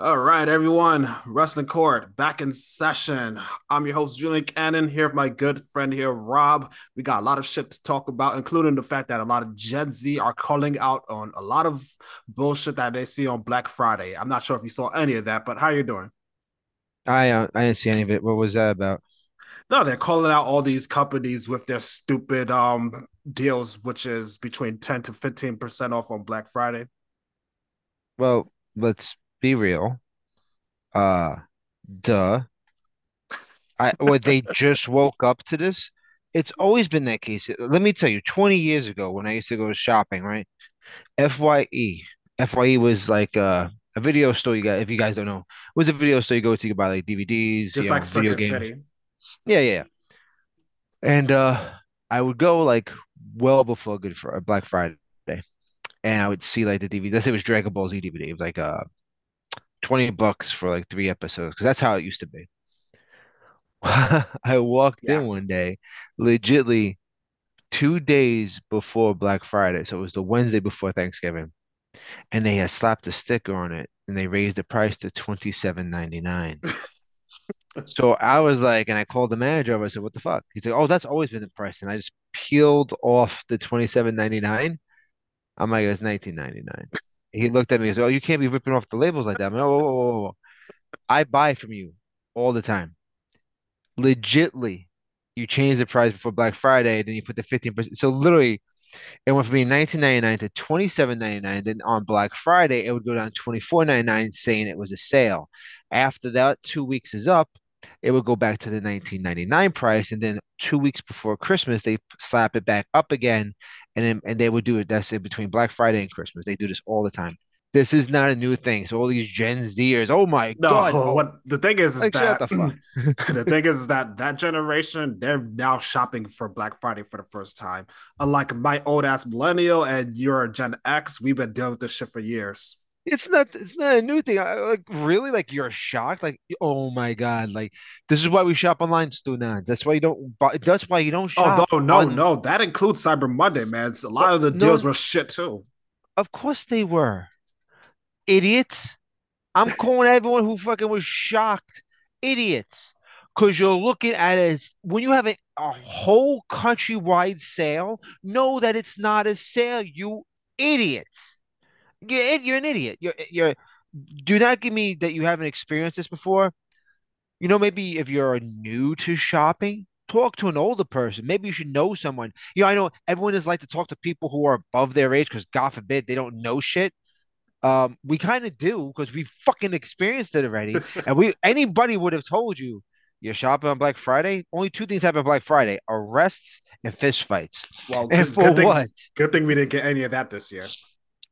All right, everyone. Wrestling Court back in session. I'm your host, Julian Cannon, here with my good friend here, Rob. We got a lot of shit to talk about, including the fact that a lot of Gen Z are calling out on a lot of bullshit that they see on Black Friday. I'm not sure if you saw any of that, but how are you doing? I uh, I didn't see any of it. What was that about? No, they're calling out all these companies with their stupid um deals, which is between 10 to 15% off on Black Friday. Well, let's be real. Uh, duh. I or they just woke up to this. It's always been that case. Let me tell you, 20 years ago when I used to go shopping, right? FYE. FYE was like uh, a video store you got, if you guys don't know, it was a video store you go to, you buy like DVDs, Just like know, video games. City. Yeah, yeah. yeah. And uh I would go like well before Good for Black Friday. And I would see like the DVD. Let's say it was Dragon Ball Z DVD. It was like uh 20 bucks for like three episodes because that's how it used to be. I walked Yeah. in one day, legitly two days before Black Friday. So it was the Wednesday before Thanksgiving. And they had slapped a sticker on it and they raised the price to 27.99. So I was like, and I called the manager over. I said, "What the fuck?" He's like, "Oh, that's always been the price." And I just peeled off the 27.99. I'm like, "It's 19.99." He looked at me and said, "Oh, you can't be ripping off the labels like that." I'm like, "Oh, whoa, whoa, whoa. I buy from you all the time. Legitly, you change the price before Black Friday, then you put the 15%. So literally, it went from being 19.99 to 27.99. Then on Black Friday, it would go down 24.99, saying it was a sale. After that, two weeks is up, it would go back to the 19.99 price, and then two weeks before Christmas, they slap it back up again, and then and they would do it. That's it between Black Friday and Christmas. They do this all the time. This is not a new thing. So all these Gen Zers, oh my No, God, oh what the thing is is like that the the thing is, is that that generation they're now shopping for Black Friday for the first time. Unlike my old ass millennial and you're Gen X, we've been dealing with this shit for years. It's not it's not a new thing. I, like really, like you're shocked. Like oh my God, like this is why we shop online, students. That's why you don't buy. That's why you don't Oh no, no, on. no! That includes Cyber Monday, man. It's- a lot of the deals No, were shit too. of course they were idiots. I'm calling everyone who fucking was shocked idiots because you're looking at it as when you have a, a whole countrywide sale. Know that it's not a sale, you idiots. You're, you're an idiot. You're you're. Do not give me that you haven't experienced this before You know, maybe if you're new to shopping, talk to an older person. Maybe you should know someone. You know, I know everyone is like to talk to people who are above their age because God forbid they don't know shit. Um, we kind of do because we fucking experienced it already. And we anybody would have told you you're shopping on Black Friday. Only two things happen on Black Friday: arrests and fist fights. Well, And good, for good thing, what? good thing we didn't get any of that this year.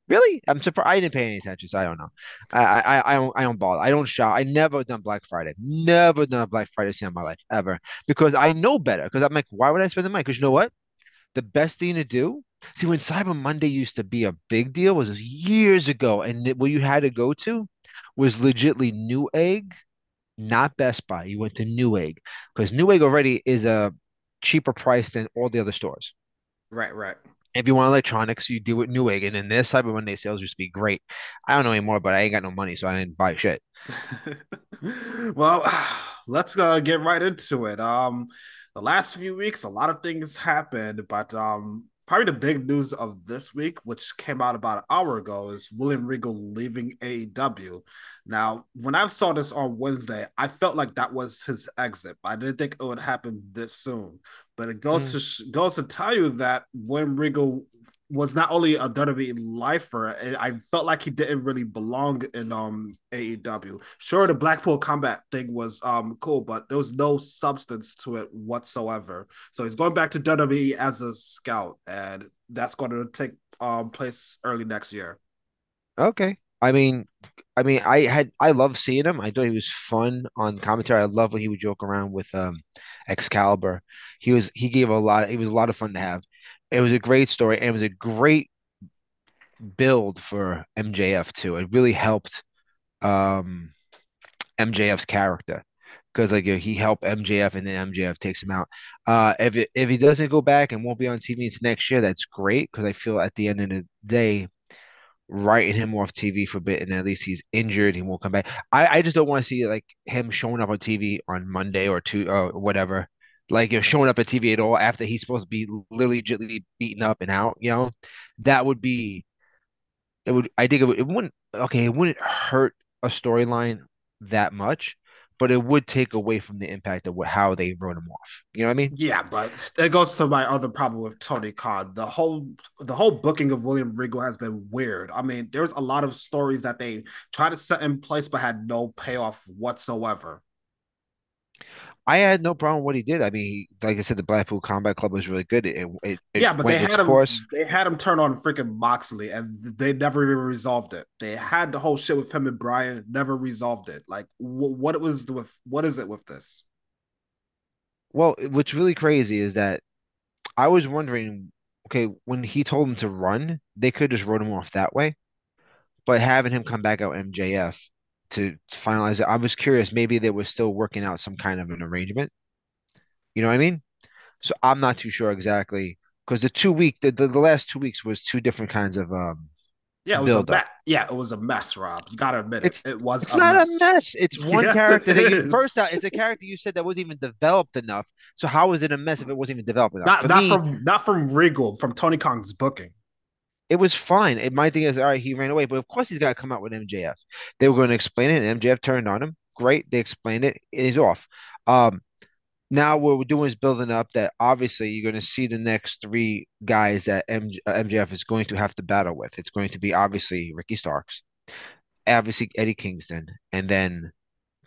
Really? I'm surprised. I didn't pay any attention, so I don't know. I I I don't I don't bother. I don't shop. I never done Black Friday. Never done a Black Friday sale in my life ever because I know better. Because I'm like, why would I spend the money? Because you know what? The best thing to do. See, when Cyber Monday used to be a big deal was years ago, and what you had to go to was legitly Newegg, not Best Buy. You went to Newegg because Newegg already is a cheaper price than all the other stores. Right, right. If you want electronics, you deal with Newegg, and then their Cyber Monday sales used to be great. I don't know anymore, but I ain't got no money, so I didn't buy shit. well, let's uh, get right into it. Um, the last few weeks, a lot of things happened, but um, probably the big news of this week, which came out about an hour ago, is William Regal leaving AEW. Now, when I saw this on Wednesday, I felt like that was his exit, I didn't think it would happen this soon. But it goes Mm. to sh- goes to tell you that William Regal was not only a WWE lifer, I felt like he didn't really belong in um AEW. Sure, the Blackpool combat thing was um cool, but there was no substance to it whatsoever. So he's going back to WWE as a scout, and that's going to take um place early next year. Okay. I mean, I mean, I had I love seeing him. I thought he was fun on commentary. I love when he would joke around with um Excalibur. He was he gave a lot. He was a lot of fun to have. It was a great story, and it was a great build for MJF too. It really helped um MJF's character because like he helped MJF and then MJF takes him out. Uh, if it, if he doesn't go back and won't be on TV until next year, that's great because I feel at the end of the day writing him off TV for a bit, and at least he's injured, he won't come back. I, I just don't want to see like him showing up on TV on Monday or two or whatever, like you know, showing up at TV at all after he's supposed to be literally beaten up and out. You know, that would be it. Would I think it, would, it wouldn't okay? It wouldn't hurt a storyline that much, but it would take away from the impact of how they wrote him off. You know what I mean? Yeah, but it goes to my other problem with Tony Khan. The whole the whole booking of William Regal has been weird. I mean, there's a lot of stories that they tried to set in place but had no payoff whatsoever. I had no problem with what he did. I mean, like I said, the Blackpool Combat Club was really good. It, it, it yeah, but they had him. Course. They had him turn on freaking Moxley, and they never even resolved it. They had the whole shit with him and Brian, never resolved it. Like, wh- what it was with what is it with this? Well, what's really crazy is that I was wondering, okay, when he told him to run, they could just wrote him off that way, but having him come back out MJF to finalize it. I was curious, maybe they were still working out some kind of an arrangement. You know what I mean? So I'm not too sure exactly because the two week the, the, the last two weeks was two different kinds of um yeah, it was a me- yeah, it was a mess, Rob. You gotta admit it. It's, it was it's a not mess. a mess. It's one yes, character it that you first out, it's a character you said that wasn't even developed enough. So how is it a mess if it wasn't even developed enough? Not, not me, from not from Regal, from Tony Khan's booking it was fine. It, my thing is, all right, he ran away, but of course he's got to come out with MJF. They were going to explain it, and MJF turned on him. Great, they explained it, and he's off. Um, now what we're doing is building up that obviously you're going to see the next three guys that MJ, uh, MJF is going to have to battle with. It's going to be obviously Ricky Starks, obviously Eddie Kingston, and then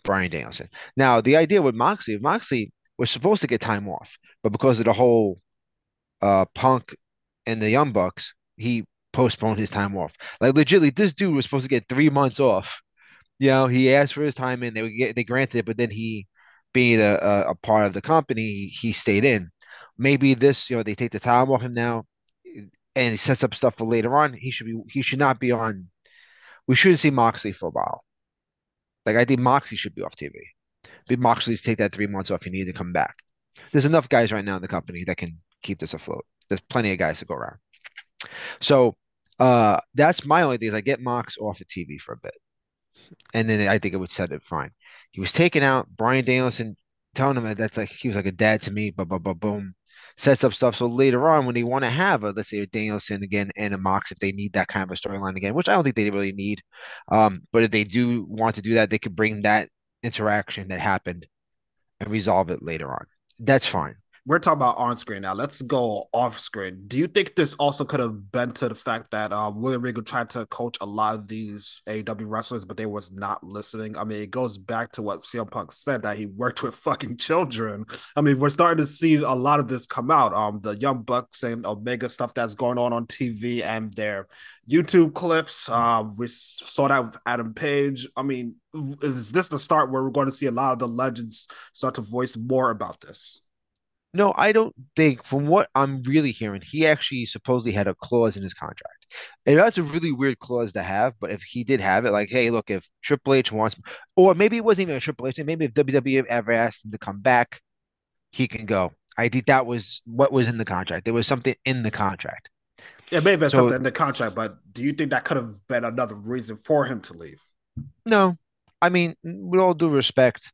Brian Danielson. Now the idea with Moxley, Moxley was supposed to get time off, but because of the whole uh, Punk and the Young Bucks, he postponed his time off. Like legitimately, this dude was supposed to get three months off. You know, he asked for his time in. They get they granted it, but then he, being a, a, part of the company, he stayed in. Maybe this, you know, they take the time off him now, and he sets up stuff for later on. He should be he should not be on. We shouldn't see Moxley for a while. Like I think Moxley should be off TV. Be But Moxley's take that three months off. He need to come back. There's enough guys right now in the company that can keep this afloat. There's plenty of guys to go around. So uh, that's my only thing is I get Mox off of TV for a bit, and then I think it would set it fine. He was taken out. Brian Danielson telling him that that's like he was like a dad to me. But but but boom, sets up stuff. So later on, when they want to have a let's say a Danielson again and a Mox, if they need that kind of a storyline again, which I don't think they really need, um, but if they do want to do that, they could bring that interaction that happened and resolve it later on. That's fine we're talking about on screen now. Let's go off screen. Do you think this also could have been to the fact that uh, William Regal tried to coach a lot of these AEW wrestlers, but they was not listening? I mean, it goes back to what CM Punk said that he worked with fucking children. I mean, we're starting to see a lot of this come out. Um, the Young Bucks and Omega stuff that's going on on TV and their YouTube clips. Um, we saw that with Adam Page. I mean, is this the start where we're going to see a lot of the legends start to voice more about this? No, I don't think, from what I'm really hearing, he actually supposedly had a clause in his contract. And that's a really weird clause to have, but if he did have it, like, hey, look, if Triple H wants, or maybe it wasn't even a Triple H, maybe if WWE ever asked him to come back, he can go. I think that was what was in the contract. There was something in the contract. Yeah, maybe so, something in the contract, but do you think that could have been another reason for him to leave? No. I mean, with all due respect,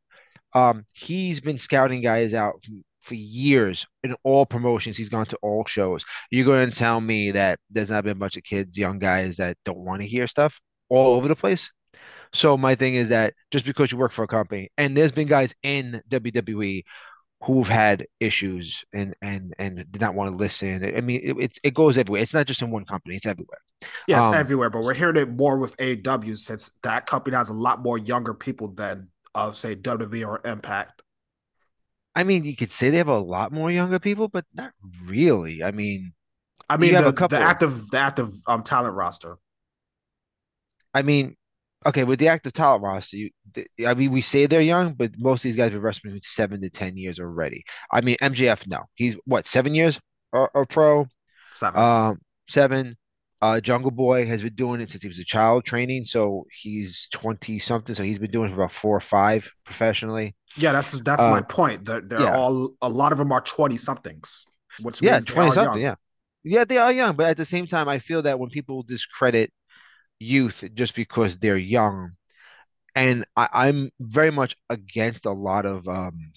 um, he's been scouting guys out from for years in all promotions. He's gone to all shows. You're going to tell me that there's not been a bunch of kids, young guys that don't want to hear stuff all over the place. So my thing is that just because you work for a company, and there's been guys in WWE who've had issues and and and did not want to listen. I mean, it, it, it goes everywhere. It's not just in one company; it's everywhere. Yeah, it's um, everywhere. But we're hearing it more with AW since that company has a lot more younger people than, uh, say, WWE or Impact. I mean, you could say they have a lot more younger people, but not really. I mean, I mean, the, the, active the active um talent roster. I mean, okay, with the active talent roster, you, I mean, we say they're young, but most of these guys have been wrestling with seven to ten years already. I mean, MJF, no, he's what seven years or, or pro, seven, um, seven. Uh, Jungle Boy has been doing it since he was a child training, so he's twenty something. So he's been doing it for about four or five professionally. Yeah, that's that's uh, my point. They're, they're yeah. all a lot of them are twenty somethings. Which yeah, twenty something. Young. Yeah, yeah, they are young, but at the same time, I feel that when people discredit youth just because they're young. And I, I'm very much against a lot of um,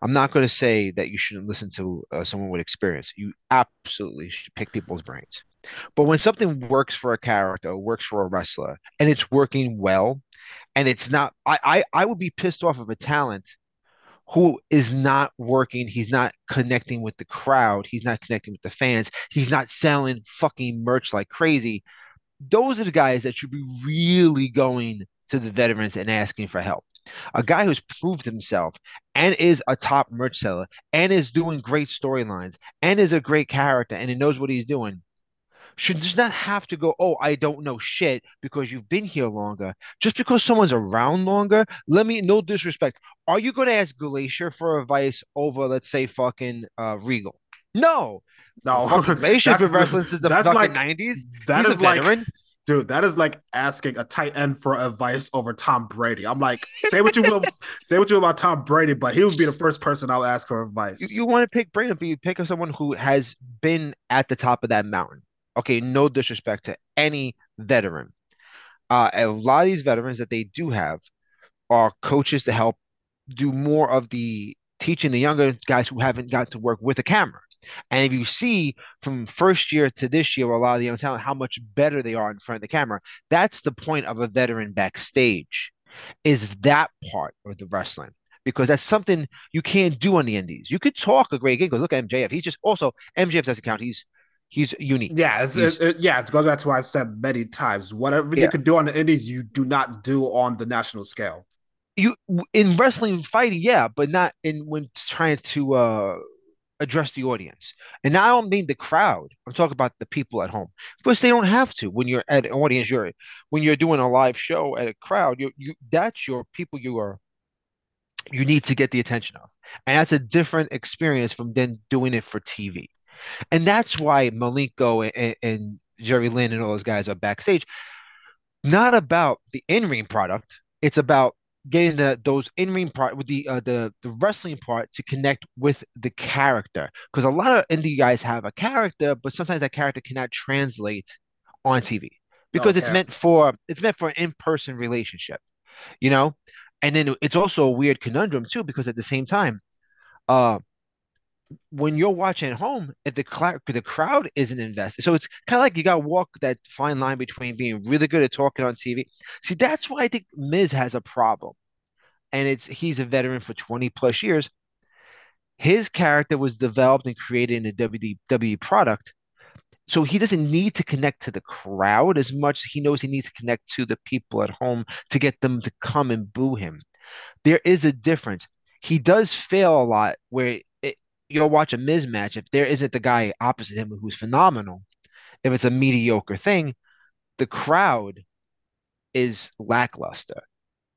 I'm not going to say that you shouldn't listen to uh, someone with experience. You absolutely should pick people's brains. But when something works for a character, works for a wrestler, and it's working well, and it's not, I, I, I would be pissed off of a talent who is not working. He's not connecting with the crowd. He's not connecting with the fans. He's not selling fucking merch like crazy. Those are the guys that should be really going to the veterans and asking for help. A guy who's proved himself and is a top merch seller and is doing great storylines and is a great character and he knows what he's doing should just not have to go, oh, I don't know shit because you've been here longer. Just because someone's around longer, let me, no disrespect. Are you going to ask Glacier for advice over, let's say, fucking uh, Regal? No. No. Glacier's been wrestling since the fucking like, 90s. That He's is like, dude, that is like asking a tight end for advice over Tom Brady. I'm like, say what you will, say what you will about Tom Brady, but he would be the first person I'll ask for advice. You, you want to pick Brady, but you pick someone who has been at the top of that mountain. Okay, no disrespect to any veteran. Uh, a lot of these veterans that they do have are coaches to help do more of the teaching the younger guys who haven't got to work with a camera. And if you see from first year to this year, a lot of the young talent, how much better they are in front of the camera, that's the point of a veteran backstage, is that part of the wrestling. Because that's something you can't do on the indies. You could talk a great game. Because look at MJF. He's just also MJF doesn't count. He's he's unique. Yeah, it's, he's, it, it, yeah. It's going back to what I said many times. Whatever yeah. you could do on the indies, you do not do on the national scale. You in wrestling and fighting, yeah, but not in when trying to uh address the audience. And now I don't mean the crowd. I'm talking about the people at home because they don't have to. When you're at an audience, you're when you're doing a live show at a crowd, you you that's your people you are you need to get the attention of. And that's a different experience from then doing it for TV. And that's why Malenko and, and Jerry Lynn and all those guys are backstage. Not about the in-ring product. It's about getting the those in ring part with the uh, the the wrestling part to connect with the character because a lot of indie guys have a character, but sometimes that character cannot translate on TV because okay. it's meant for it's meant for an in person relationship, you know. And then it's also a weird conundrum too because at the same time, uh, when you're watching at home, if the cl- the crowd isn't invested, so it's kind of like you got to walk that fine line between being really good at talking on TV. See, that's why I think Miz has a problem, and it's he's a veteran for 20 plus years. His character was developed and created in a WWE product, so he doesn't need to connect to the crowd as much as he knows he needs to connect to the people at home to get them to come and boo him. There is a difference. He does fail a lot where you'll watch a Miz match if there isn't the guy opposite him who's phenomenal. If it's a mediocre thing, the crowd is lackluster.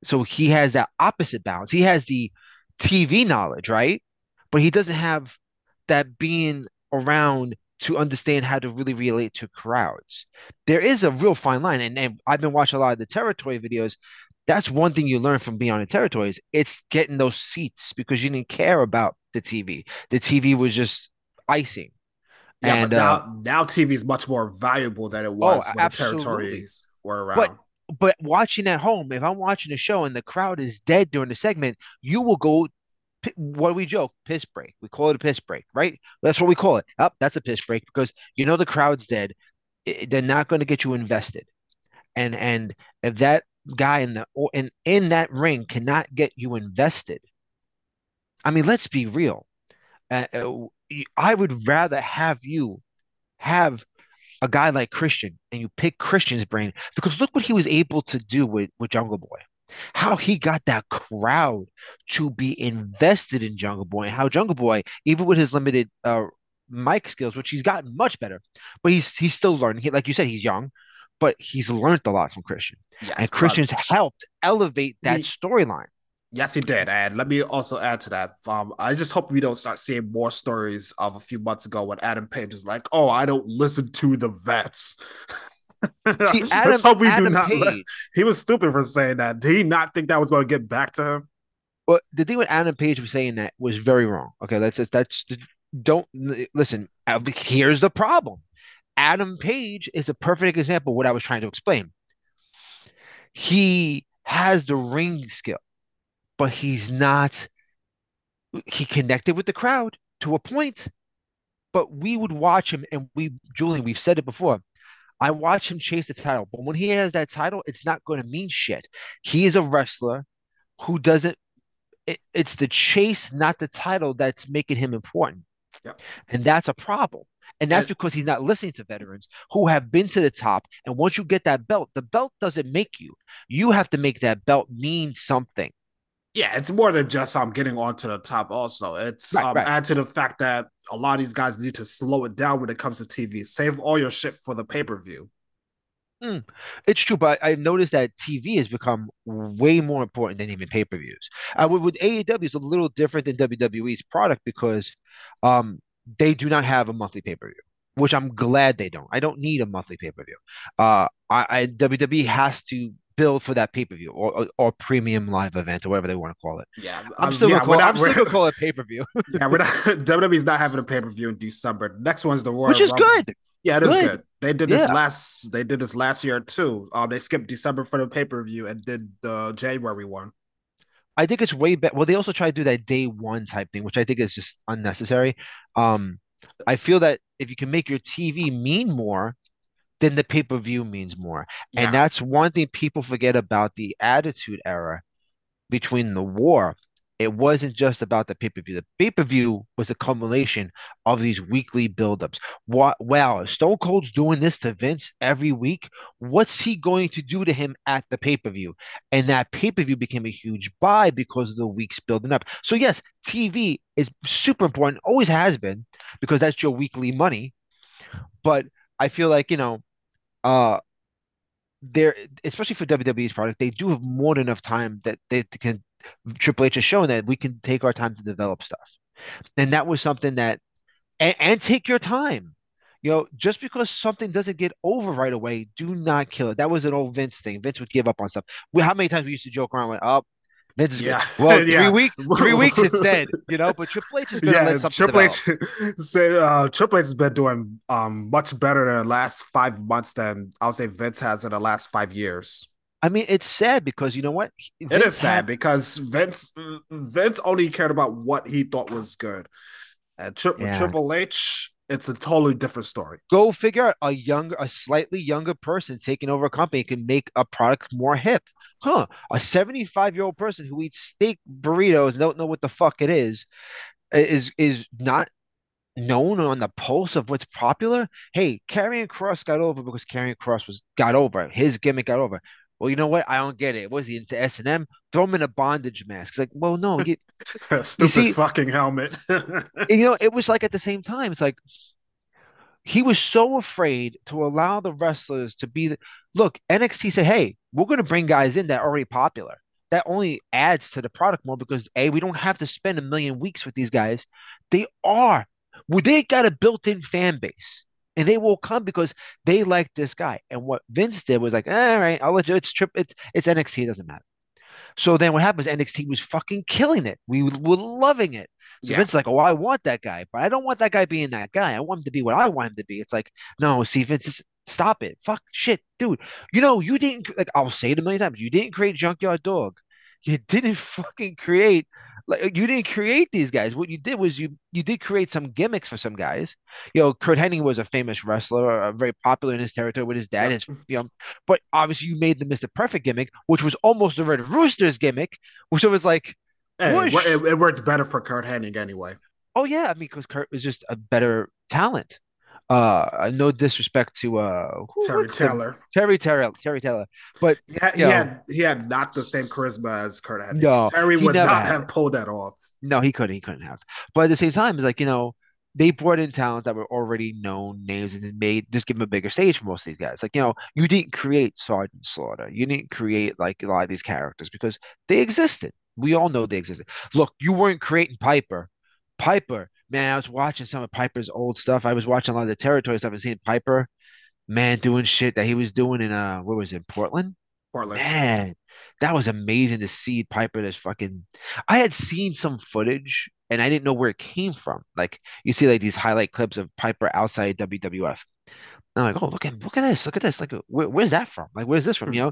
So he has that opposite balance. He has the TV knowledge, right? But he doesn't have that being around to understand how to really relate to crowds. There is a real fine line. And, and I've been watching a lot of the territory videos that's one thing you learn from being on the territories. It's getting those seats because you didn't care about the TV. The TV was just icing. Yeah, and, but now, uh, now TV is much more valuable than it was oh, when absolutely. the territories were around. But but watching at home, if I'm watching a show and the crowd is dead during the segment, you will go. What do we joke? Piss break. We call it a piss break, right? That's what we call it. Up, oh, that's a piss break because you know the crowd's dead. They're not going to get you invested, and and if that guy in the in in that ring cannot get you invested. I mean, let's be real. Uh, uh I would rather have you have a guy like Christian and you pick Christian's brain because look what he was able to do with, with Jungle Boy. How he got that crowd to be invested in Jungle Boy and how Jungle Boy, even with his limited uh, mic skills, which he's gotten much better, but he's he's still learning. He, like you said, he's young but he's learned a lot from Christian. Yes, and Christian's helped elevate that storyline. Yes, he did. And let me also add to that. Um, I just hope we don't start seeing more stories of a few months ago when Adam Page is like, "Oh, I don't listen to the vets." See, Adam, Let's hope we Adam do not. Page, he was stupid for saying that. Did he not think that was going to get back to him? Well, the thing with Adam Page was saying that was very wrong. Okay, that's that's don't listen. Here's the problem. Adam Page is a perfect example of what I was trying to explain. He has the ring skill, but he's not. He connected with the crowd to a point, but we would watch him, and we, Julian, we've said it before. I watch him chase the title, but when he has that title, it's not going to mean shit. He is a wrestler who doesn't. It, it's the chase, not the title, that's making him important, Yep. and that's a problem. And that's because he's not listening to veterans who have been to the top. And once you get that belt, the belt doesn't make you. You have to make that belt mean something. yeah, it's more than just I'm um getting onto the top. Also, it's Right, um right. add to the fact that a lot of these guys need to slow it down when it comes to TV. Save all your shit for the pay per view. Mm, it's true, but I, I noticed that TV has become way more important than even pay-per-views. Uh, with, with AEW, it's a little different than WWE's product because um, they do not have a monthly pay-per-view, which I'm glad they don't. I don't need a monthly pay-per-view. Uh, I, I WWE has to build for that pay-per-view or, or or premium live event or whatever they want to call it. Yeah, I'm um, still yeah, gonna call not, I'm still gonna call it pay-per-view, yeah, we're not. WWE's not having a pay per view in December. Next one's the Royal which is Rumble. good. Yeah, it is Good. good. They did this Yeah. last. They did this last year too. Um, they skipped December for the pay per view and did the January one. I think it's way better. Well, they also try to do that day one type thing, which I think is just unnecessary. Um, I feel that if you can make your TV mean more, then the pay-per-view means more. And that's one thing people forget about the Attitude Era between the war. It wasn't just about the pay-per-view. The pay-per-view was a culmination of these weekly buildups. What wow, Stone Cold's doing this to Vince every week. What's he going to do to him at the pay-per-view? And that pay-per-view became a huge buy because of the weeks building up. So yes, TV is super important, always has been, because that's your weekly money. But I feel like, you know, uh there especially for WWE's product, they do have more than enough time that they can Triple H has shown that we can take our time to develop stuff. And that was something that and, and take your time. You know, just because something doesn't get over right away, do not kill it. That was an old Vince thing. Vince would give up on stuff. We, how many times we used to joke around like, oh, Vince is good. yeah, Well, three weeks, three weeks it's dead, you know. But Triple H is gonna yeah, let something Triple develop. H say uh Triple H has been doing um much better in the last five months than I'll say Vince has in the last five years. I mean, it's sad because you know what? It Vince is sad had because Vince Vince only cared about what he thought was good. And Tri- yeah. Triple H, it's a totally different story. Go figure out a younger, a slightly younger person taking over a company can make a product more hip. Huh. A 75 year old person who eats steak burritos and don't know what the fuck it is, is is not known on the pulse of what's popular. Hey, Karrion Kross got over because Karrion Kross was got over. His gimmick got over. Well, you know what? I don't get it. Was he into S and M? Throw him in a bondage mask. It's like, well, no, you, Stupid see- fucking helmet. you know, it was like at the same time, it's like he was so afraid to allow the wrestlers to be the look, NXT said, Hey, we're gonna bring guys in that are already popular. That only adds to the product more because A, we don't have to spend a million weeks with these guys. They are well, they got a built-in fan base. And they will come because they like this guy. And what Vince did was like, all right, I'll let you. It's trip. It's it's NXT. It doesn't matter. So then what happens? NXT was fucking killing it. We were loving it. So Yeah. Vince's like, oh, I want that guy, but I don't want that guy being that guy. I want him to be what I want him to be. It's like, no, see, Vince, just stop it. Fuck shit, dude. You know, you didn't like I'll say it a million times. You didn't create Junkyard Dog. You didn't fucking create like you didn't create these guys. What you did was you you did create some gimmicks for some guys. You know, Curt Hennig was a famous wrestler, uh, very popular in his territory with his dad. His you know, but obviously you made the Mr. Perfect gimmick, which was almost the Red Roosters gimmick, which was like, Hey, it, it worked better for Curt Hennig anyway. oh yeah, I mean, because Curt was just a better talent. Uh, no disrespect to uh Terry what's the- Taylor. Terry Taylor, Terry Taylor, but He had, he had he had not the same charisma as Curt Hennig. No, Terry would not had have pulled that off. No, he couldn't. He couldn't have. But at the same time, it's like, you know, they brought in talents that were already known names and made just give them a bigger stage for most of these guys. Like, you know, you didn't create Sergeant Slaughter. You didn't create like a lot of these characters because they existed. We all know they existed. Look, you weren't creating Piper. Piper, man, I was watching some of Piper's old stuff. I was watching a lot of the territory stuff and seeing Piper, man, doing shit that he was doing in uh where was it, Portland? Portland. Man, that was amazing to see Piper this fucking I had seen some footage and I didn't know where it came from. Like you see like these highlight clips of Piper outside WWF. And I'm like, oh look at look at this, look at this. Like where, where's that from? Like where's this from? You know?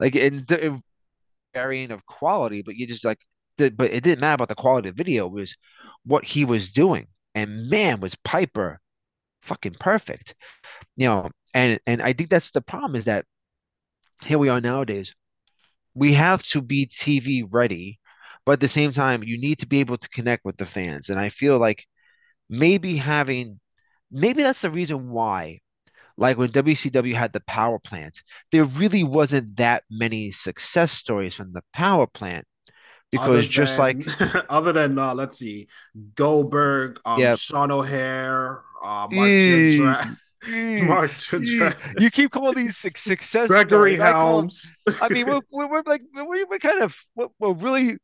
Like in the varying of quality, but you just like, the, but it didn't matter about the quality of the video. It was what he was doing, and man, was Piper fucking perfect. You know, and and I think that's the problem is that here we are nowadays. We have to be TV ready, but at the same time, you need to be able to connect with the fans. And I feel like maybe having, maybe that's the reason why, like when WCW had the power plant, there really wasn't that many success stories from the power plant other because just like, other than uh, let's see, Goldberg, um, yeah, Sean O'Haire, uh, Mark Mark eh, Jindrak, you keep calling these success Gregory stories. I call Helms. I mean, we're, we're, we're like, we're, we're kind of, we're, we're really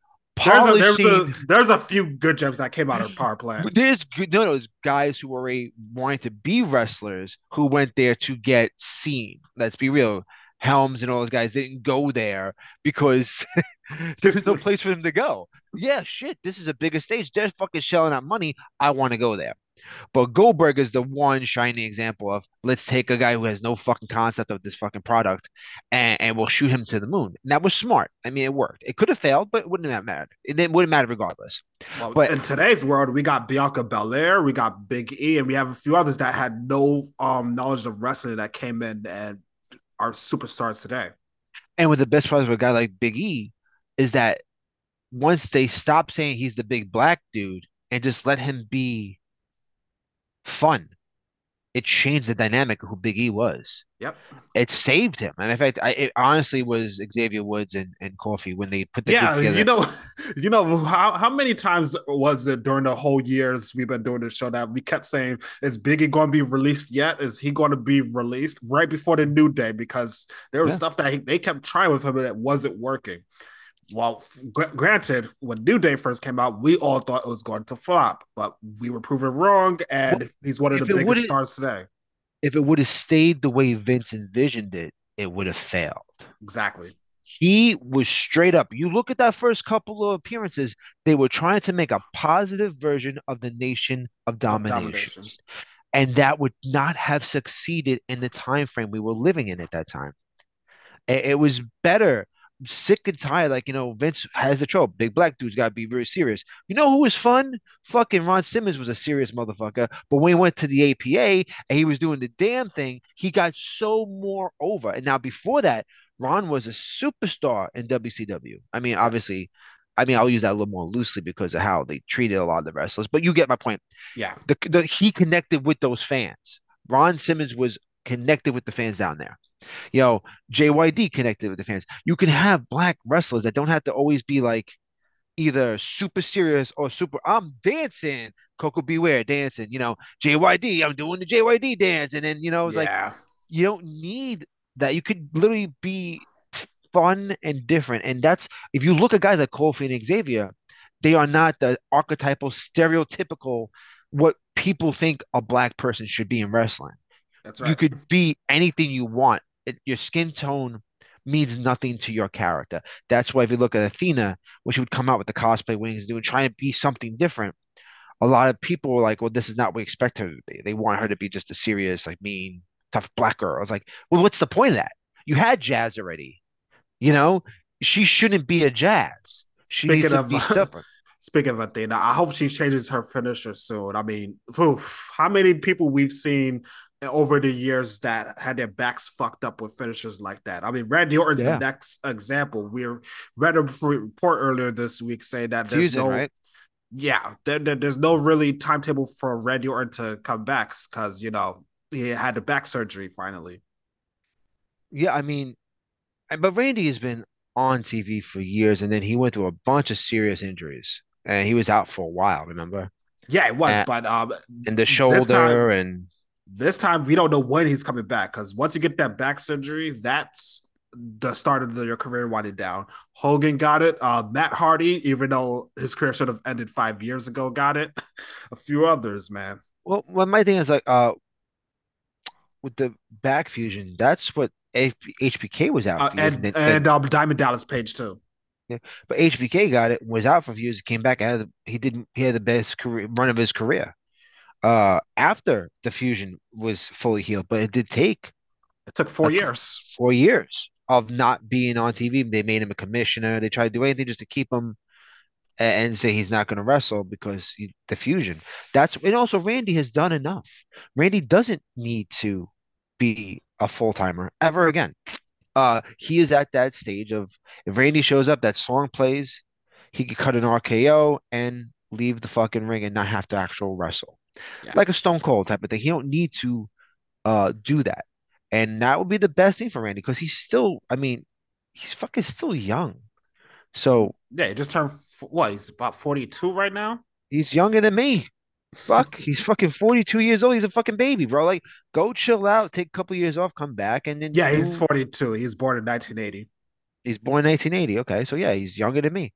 There's a there's a polishing there's a few good gems that came out of power plant. There's good, no, those guys who were a, wanting to be wrestlers who went there to get seen. Let's be real. Helms and all those guys didn't go there because there was no place for them to go. Yeah, shit, this is a bigger stage. They're fucking shelling out money. I want to go there. But Goldberg is the one shining example of let's take a guy who has no fucking concept of this fucking product and, and we'll shoot him to the moon. And that was smart. I mean, it worked. It could have failed, but it wouldn't have mattered. It, it wouldn't matter regardless. Well, But in today's world, we got Bianca Belair, we got Big E, and we have a few others that had no um knowledge of wrestling that came in and are superstars today. and with the best part of a guy like Big E is that once they stop saying he's the big black dude and just let him be fun, it changed the dynamic of who Big E was. Yep. It saved him. And in fact, I, it honestly was Xavier Woods and, and Kofi when they put the Yeah, you know, you know how how many times was it during the whole years we've been doing this show that we kept saying, "Is Biggie going to be released yet? Is he going to be released right before the new day?" Because there was Yeah. stuff that he, they kept trying with him that wasn't working. Well, gr- granted, when New Day first came out, we all thought it was going to flop, but we were proven wrong, Well, and he's one of the biggest stars today. if it would have stayed the way Vince envisioned it, it would have failed. Exactly. He was straight up. You look at that first couple of appearances, they were trying to make a positive version of the Nation of Of Domination. domination. And that would not have succeeded in the time frame we were living in at that time. It was better. Sick and tired. Like, you know, Vince has the trope. Big black dude's got to be very serious. You know who was fun? Fucking Ron Simmons was a serious motherfucker. But when he went to the APA and he was doing the damn thing, he got so more over. And now before that, Ron was a superstar in WCW. I mean, obviously, I mean, I'll use that a little more loosely because of how they treated a lot of the wrestlers, but you get my point. Yeah. The, the he connected with those fans. Ron Simmons was connected with the fans down there. You know, JYD connected with the fans. You can have black wrestlers that don't have to always be like either super serious or super. I'm dancing, Koko B. Ware dancing. You know, JYD. I'm doing the JYD dance, and then you know it's like you don't need that. You could literally be fun and different, and that's if you look at guys like Kofi and Xavier, they are not the archetypal, stereotypical what people think a black person should be in wrestling That's right. you could be anything you want. It, your skin tone means nothing to your character. That's why if you look at Athena, when she would come out with the cosplay wings and doing trying to be something different, a lot of people were like, "Well, this is not what we expect her to be." They want her to be just a serious, like mean, tough black girl. I was like, "Well, what's the point of that? You had Jazz already. You know, she shouldn't be a Jazz. She needs Speaking to of be uh, stubborn." speaking of Athena, I hope she changes her finisher soon. I mean, oof, how many people we've seen over the years that had their backs fucked up with finishes like that? I mean, Randy Orton's Yeah. the next example. We read a report earlier this week saying that there's Fusion, no right? yeah, there, there- there's no really timetable for Randy Orton to come back because you know he had the back surgery finally. Yeah, I mean, but Randy has been on TV for years, and then he went through a bunch of serious injuries, and he was out for a while. Remember, Yeah, it was, and, but um, and the shoulder, time and this time we don't know when he's coming back because once you get that back surgery, that's the start of the, your career winding down. Hogan got it. Uh, Matt Hardy, even though his career should have ended five years ago, got it. a few others, man. well, well, my thing is like, uh, with the back fusion, that's what H- HBK was out Uh, for and and then, then and um, Diamond Dallas Page too. Yeah, but HBK got it, was out for years, came back, had the, he didn't, he had the best career run of his career. Uh, after the fusion was fully healed, but it did take It took four a, years. four years. of not being on TV. They made him a commissioner. They tried to do anything just to keep him and say he's not going to wrestle because he, the fusion. That's and also Randy has done enough. Randy doesn't need to be a full timer ever again. Uh, he is at that stage of if Randy shows up, that song plays, he could cut an RKO and leave the fucking ring and not have to actual wrestle, yeah. like a Stone Cold type of thing. He don't need to uh do that, and that would be the best thing for Randy because he's still, I mean, he's fucking still young. So yeah, he just turned what? He's about forty two right now. He's younger than me. Fuck, he's fucking 42 years old. He's a fucking baby, bro. Like, go chill out, take a couple years off, come back, and then. Yeah, he's 42. He's born in 1980. He's born in 1980. Okay, so yeah, he's younger than me.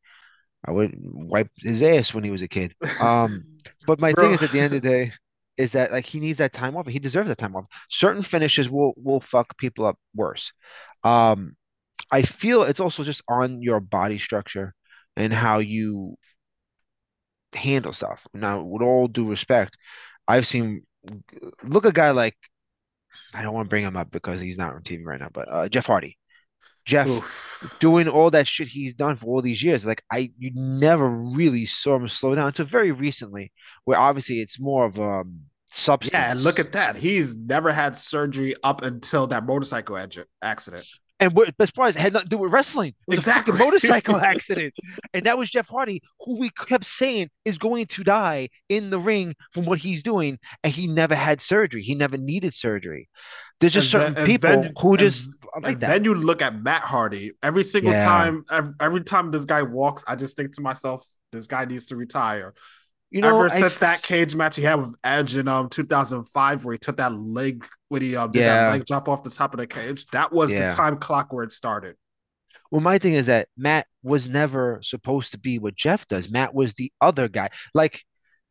I would wipe his ass when he was a kid. Um, but my bro. thing is, at the end of the day, is that like he needs that time off. He deserves that time off. Certain finishes will will fuck people up worse. Um, I feel it's also just on your body structure and how you handle stuff. Now, with all due respect, I've seen look a guy like I don't want to bring him up because he's not on TV right now, but uh, Jeff Hardy. Jeff Oof. doing all that shit he's done for all these years. Like I you never really saw him slow down until very recently, where obviously it's more of a um, substance. Yeah, and look at that. He's never had surgery up until that motorcycle accident. And what best part is it had nothing to do with wrestling. It was exactly. a fucking motorcycle accident. And that was Jeff Hardy, who we kept saying is going to die in the ring from what he's doing. And he never had surgery. He never needed surgery. There's just and certain then, people then, who just like that. Then you look at Matt Hardy. Every single yeah. time, every, every time this guy walks, I just think to myself, this guy needs to retire. You know, ever since that cage match he had with Edge in um 2005, where he took that leg when he um, did yeah. that leg drop off the top of the cage, that was yeah. the time clock where it started. Well, my thing is that Matt was never supposed to be what Jeff does. Matt was the other guy. Like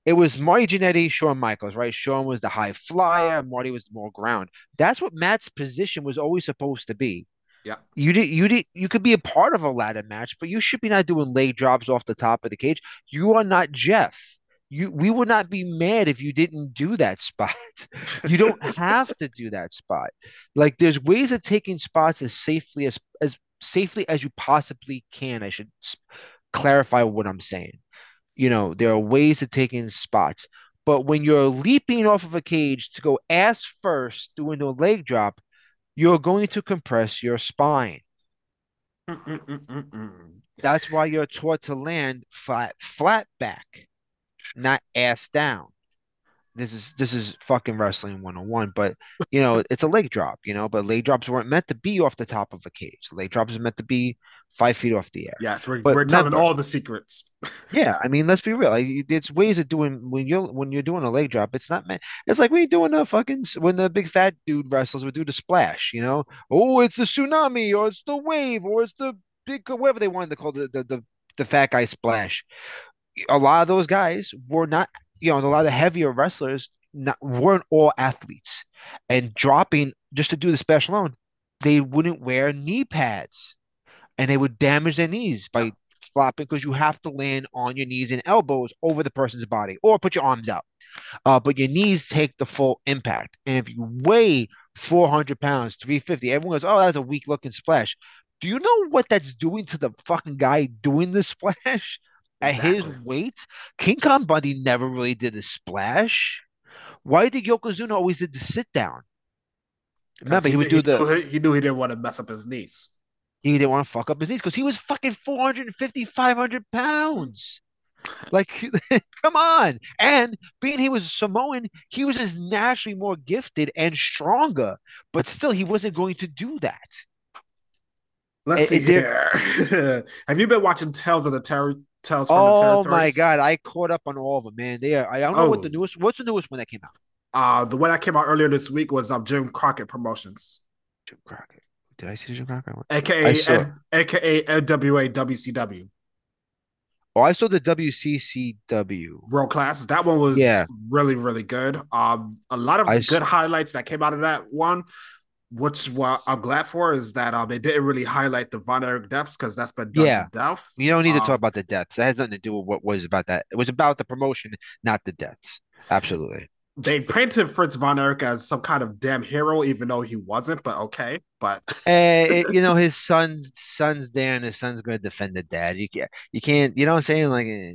it was Marty Jannetty, Shawn Michaels, right? Shawn was the high flyer, Marty was more ground. That's what Matt's position was always supposed to be. Yeah. You did you did you could be a part of a ladder match, but you should be not doing leg drops off the top of the cage. You are not Jeff you we would not be mad if you didn't do that spot. you don't have to do that spot. Like there's ways of taking spots as safely as as safely as you possibly can. I should clarify what I'm saying. You know, there are ways of taking spots, but when you're leaping off of a cage to go ass first doing a leg drop, you're going to compress your spine. That's why you're taught to land flat flat back not ass down. This is this is fucking wrestling 101, but you know, it's a leg drop, you know, but leg drops weren't meant to be off the top of a cage. Leg drops are meant to be five feet off the air. Yes, we're, but we're telling all the secrets. yeah, I mean, let's be real. Like, it's ways of doing when you're when you're doing a leg drop. It's not meant. It's like when you're doing a fucking when the big fat dude wrestles would do the splash. You know, oh, it's the tsunami, or it's the wave, or it's the big whatever they wanted to call the the the, the fat guy splash a lot of those guys were not, you know, a lot of the heavier wrestlers not, weren't all athletes. And dropping just to do the special alone, they wouldn't wear knee pads and they would damage their knees by flopping because you have to land on your knees and elbows over the person's body or put your arms out. Uh, but your knees take the full impact. And if you weigh 400 pounds, 350, everyone goes, oh, that's a weak looking splash. Do you know what that's doing to the fucking guy doing the splash? Exactly. At his weight, King Kong Bundy never really did a splash. Why did Yokozuna always did the sit down? Remember, he, he would do he the. Knew he knew he didn't want to mess up his knees. He didn't want to fuck up his knees because he was fucking 450, 500 pounds. Like, come on. And being he was a Samoan, he was just naturally more gifted and stronger, but still, he wasn't going to do that. Let's it, see here. Have you been watching Tales of the Terror Tales from oh the my god, I caught up on all of them, man. They are, I don't know oh. what the oh. newest. What's the newest one that came out? Uh the one that came out earlier this week was um Jim Crockett Promotions. Jim Crockett. Did I see the Jim Crockett one? AKA N- AKA NWA WCW. Oh, I saw the WCCW World Class. That one was yeah. really, really good. Um, a lot of I good saw- highlights that came out of that one which what I'm glad for is that um they didn't really highlight the Von Erich deaths because that's been done yeah. to death. You don't need um, to talk um, about the deaths. That has nothing to do with what was about that. It was about the promotion, not the deaths. Absolutely. they painted Fritz von Erich as some kind of damn hero, even though he wasn't. But okay, but and it, you know his son's son's there, and his son's going to defend the dad. You can't, you can't, you know what I'm saying? Like eh,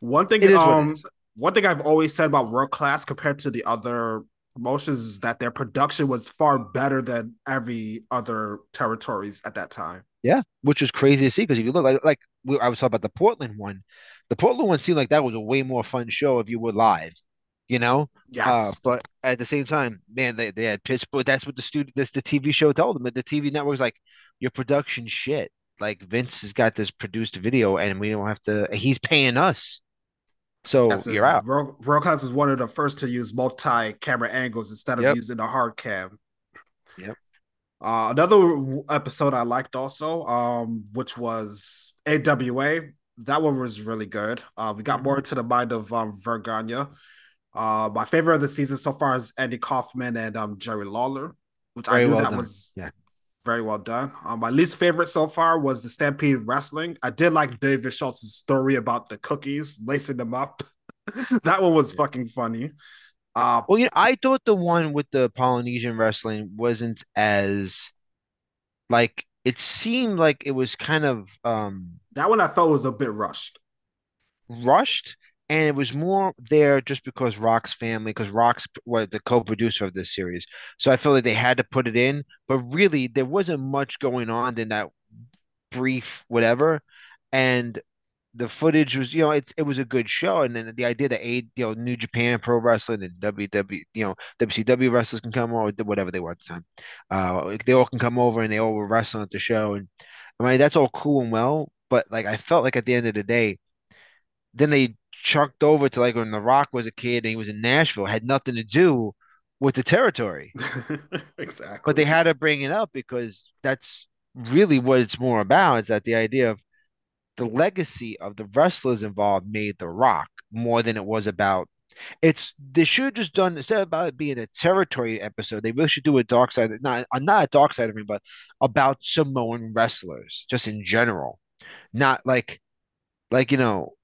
one thing, um, one thing I've always said about World Class compared to the other promotions is that their production was far better than every other territories at that time. Yeah, which is crazy to see because if you look like like I was talking about the Portland one, the Portland one seemed like that was a way more fun show if you were live you know. Yes. Uh, but at the same time, man, they, they had Pittsburgh. That's what the studio, this the TV show told them. that The TV network's like, your production shit. Like Vince has got this produced video, and we don't have to. He's paying us, so That's you're it. out. Rokas was one of the first to use multi-camera angles instead of yep. using the hard cam. Yep. Uh, another episode I liked also, um, which was AWA. That one was really good. Uh, we got mm-hmm. more into the mind of um, Verne Gagne. Uh, my favorite of the season so far is Andy Kaufman and um, Jerry Lawler, which very I knew well that done. was yeah. Very well done. Um, my least favorite so far was the Stampede Wrestling. I did like David Schultz's story about the cookies, lacing them up. that one was yeah. fucking funny. Uh, well, yeah, I thought the one with the Polynesian wrestling wasn't as like it seemed like it was kind of um that one I felt was a bit rushed. Rushed, and it was more there just because Rock's family, because Rock's was the co-producer of this series, so I feel like they had to put it in. But really, there wasn't much going on in that brief whatever, and the footage was, you know, it it was a good show, and then the idea that a you know New Japan Pro Wrestling and WW, you know, WCW wrestlers can come over, whatever they were at the time, uh, they all can come over and they all were wrestling at the show, and I mean that's all cool and well, but like I felt like at the end of the day, then they chucked over to like when The Rock was a kid and he was in Nashville, had nothing to do with the territory. exactly. But they had to bring it up because that's really what it's more about. Is that the idea of the legacy of the wrestlers involved made The Rock more than it was about. It's they should have just done instead of about it being a territory episode, they really should do a dark side, not uh, not a dark side of me, but about Samoan wrestlers just in general, not like like you know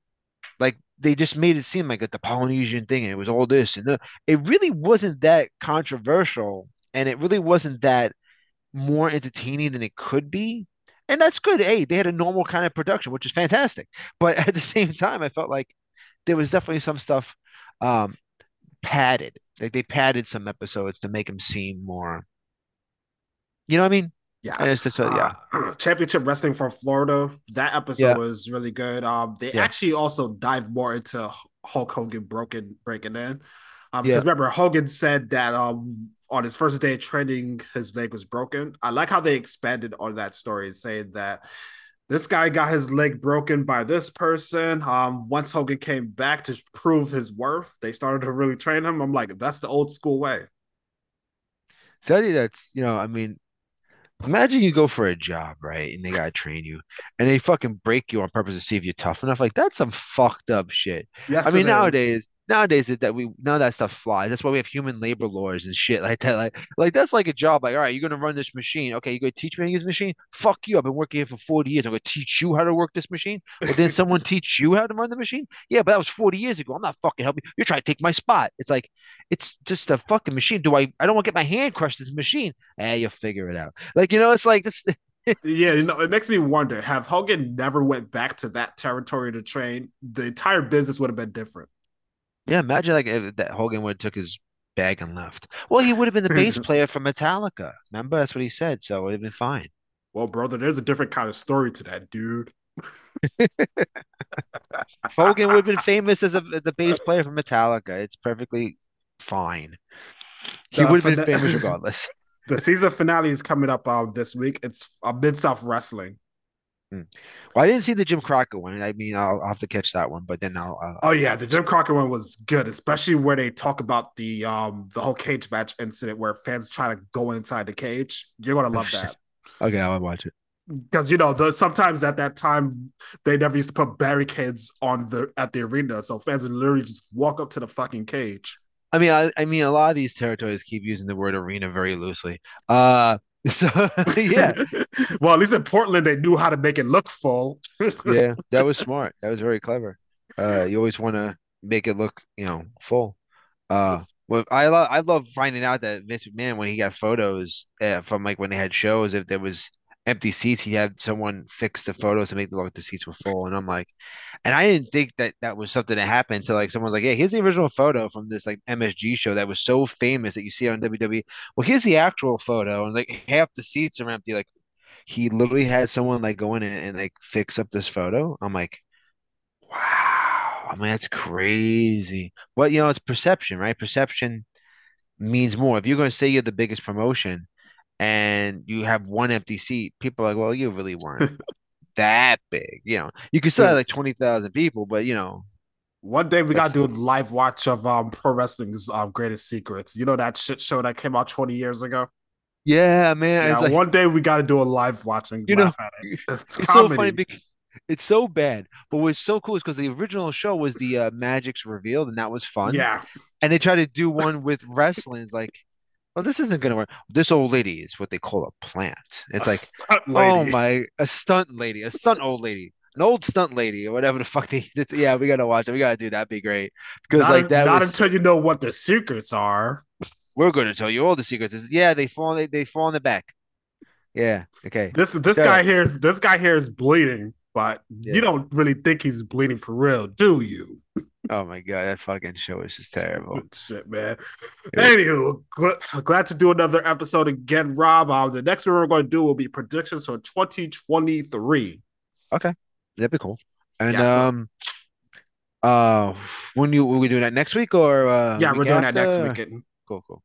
they just made it seem like the Polynesian thing and it was all this and the, it really wasn't that controversial and it really wasn't that more entertaining than it could be. And that's good. Hey, they had a normal kind of production, which is fantastic. But at the same time, I felt like there was definitely some stuff um, padded. Like they padded some episodes to make them seem more. You know what I mean? Yeah, and it's just yeah. Uh, championship wrestling from Florida. That episode yeah. was really good. Um, they yeah. actually also dived more into Hulk Hogan broken breaking in. Um, because yeah. remember Hogan said that um on his first day of training his leg was broken. I like how they expanded on that story, and saying that this guy got his leg broken by this person. Um, once Hogan came back to prove his worth, they started to really train him. I'm like, that's the old school way. So that's you know, I mean, Imagine you go for a job, right? And they gotta train you, and they fucking break you on purpose to see if you're tough enough. Like that's some fucked up shit. Yes, I mean nowadays, nowadays that we none of that stuff flies. That's why we have human labor laws and shit like that. Like, like that's like a job. Like, all right, you're gonna run this machine. Okay, you're gonna teach me how to use machine. Fuck you. I've been working here for 40 years. I'm gonna teach you how to work this machine. But then someone teach you how to run the machine. Yeah, but that was 40 years ago. I'm not fucking helping. You're trying to take my spot. It's like, it's just a fucking machine. Do I? I don't want to get my hand crushed. This machine. Eh, you'll figure it out. Like, you know, it's like this. yeah, you know, it makes me wonder: Have Hogan never went back to that territory to train, the entire business would have been different. Yeah, imagine like if that Hogan would have took his bag and left. Well, he would have been the bass player for Metallica. Remember, that's what he said. So it would have been fine. Well, brother, there's a different kind of story to that, dude. Hogan would have been famous as a, the bass player for Metallica. It's perfectly fine. He would have been famous regardless. The season finale is coming up um, this week. It's a Mid South Wrestling. Hmm. Well, I didn't see the Jim Crockett one. I mean, I'll, I'll have to catch that one, but then I'll, I'll, Oh yeah, the Jim Crockett one was good, especially where they talk about the um the whole cage match incident where fans try to go inside the cage. You're gonna love that. okay, I'll watch it. Because you know, the, sometimes at that time they never used to put barricades on the at the arena, so fans would literally just walk up to the fucking cage. I mean, I, I mean, a lot of these territories keep using the word arena very loosely. Uh, So yeah. well, at least in Portland, they knew how to make it look full. yeah, that was smart. That was very clever. Uh, you always want to make it look, you know, full. Uh, Well, I love I love finding out that Vince McMahon when he got photos uh, from like when they had shows, if there was empty seats, he had someone fix the photos to make it look like the seats were full. And I'm like, and I didn't think that that was something that happened until like someone's like, yeah, here's the original photo from this like MSG show that was so famous that you see on WWE. Well, here's the actual photo, and like half the seats are empty. Like he literally had someone like go in and, and like fix up this photo. I'm like, wow, I mean that's crazy. But you know, it's perception, right? Perception means more. If you're going to say you're the biggest promotion and you have one empty seat, people are like, well, you really weren't that big. You know, you could still have like 20,000 people, but you know, one day we got to do a live watch of um pro wrestling's um greatest secrets. You know that shit show that came out 20 years ago? Yeah, man. Yeah, like, one day we got to do a live watching. You know, it. it's, it's so funny because it's so bad. But what's so cool is because the original show was the uh, Magic's revealed, and that was fun. Yeah. And they tried to do one with wrestling. It's like, well, this isn't gonna work. This old lady is what they call a plant. It's a like, oh my, a stunt lady, a stunt old lady, an old stunt lady, or whatever the fuck they. Yeah, we gotta watch it. We gotta do that. Be great because not, like that. Not was, until you know what the secrets are. We're going to tell you all the secrets. Is yeah, they fall. They, they fall in the back. Yeah. Okay. This this guy here is this guy here is bleeding, but yeah. you don't really think he's bleeding for real, do you? Oh my god, that fucking show is just terrible. Shit, man. Anywho, gl- glad to do another episode again, Rob. Uh, the next one we're going to do will be predictions for 2023. Okay, that'd be cool. And yeah, um, uh, when you will we doing that next week or uh, yeah, we're doing after? that next weekend. Cool, cool.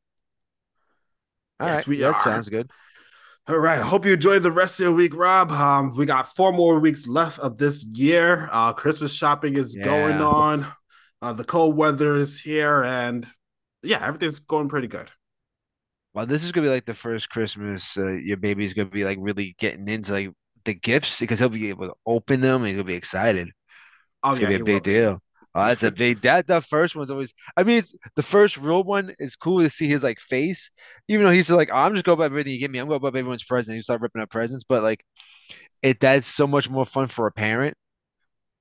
All yes, right, we that are. sounds good. All right. Hope you enjoyed the rest of your week, Rob. Um, we got four more weeks left of this year. Uh, Christmas shopping is yeah. going on. Uh, the cold weather is here, and yeah, everything's going pretty good. Well, this is gonna be like the first Christmas uh, your baby's gonna be like really getting into like the gifts because he'll be able to open them and he'll be excited. Oh, it's yeah, gonna be a big deal. Oh, that's a big that the first one's always I mean the first real one is cool to see his like face, even though he's like, oh, I'm just going by everything you give me. I'm going by everyone's present. You start ripping up presents, but like it that's so much more fun for a parent.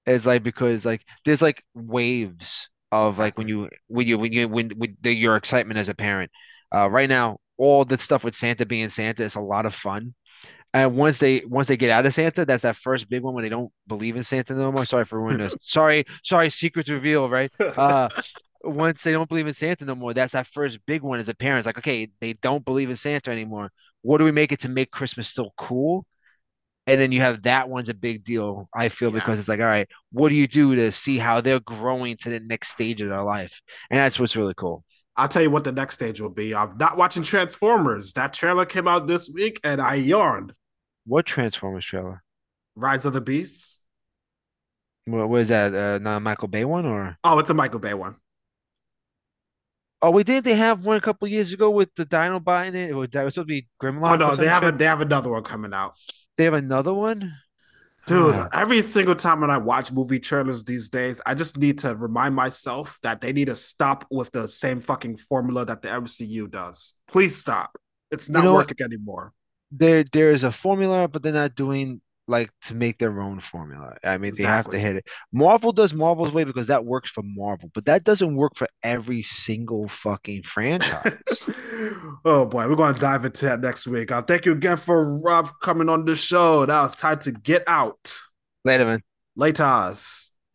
It's like because like there's like waves of like when you when you when you when with the, your excitement as a parent. Uh, right now, all the stuff with Santa being Santa is a lot of fun. And once they once they get out of Santa, that's that first big one when they don't believe in Santa no more. Sorry for ruining this. sorry, sorry, secrets reveal, right? Uh once they don't believe in Santa no more, that's that first big one as a parent. It's like, okay, they don't believe in Santa anymore. What do we make it to make Christmas still cool? And then you have that one's a big deal, I feel, yeah. because it's like, all right, what do you do to see how they're growing to the next stage of their life? And that's what's really cool. I'll tell you what the next stage will be. I'm not watching Transformers. That trailer came out this week and I yawned. What Transformers trailer? Rise of the Beasts. What was that? Uh, not Michael Bay one or? Oh, it's a Michael Bay one. Oh, we did. They have one a couple years ago with the Dinobot in it. It was supposed to be Grimlock. Oh no, they have a, they have another one coming out. They have another one. Dude, oh. every single time when I watch movie trailers these days, I just need to remind myself that they need to stop with the same fucking formula that the MCU does. Please stop. It's not you know working anymore there there is a formula, but they're not doing like to make their own formula. I mean, exactly. they have to hit it. Marvel does Marvel's way because that works for Marvel, but that doesn't work for every single fucking franchise. oh boy, we're gonna dive into that next week. Uh, thank you again for Rob coming on the show. Now it's time to get out. Later, man. Later.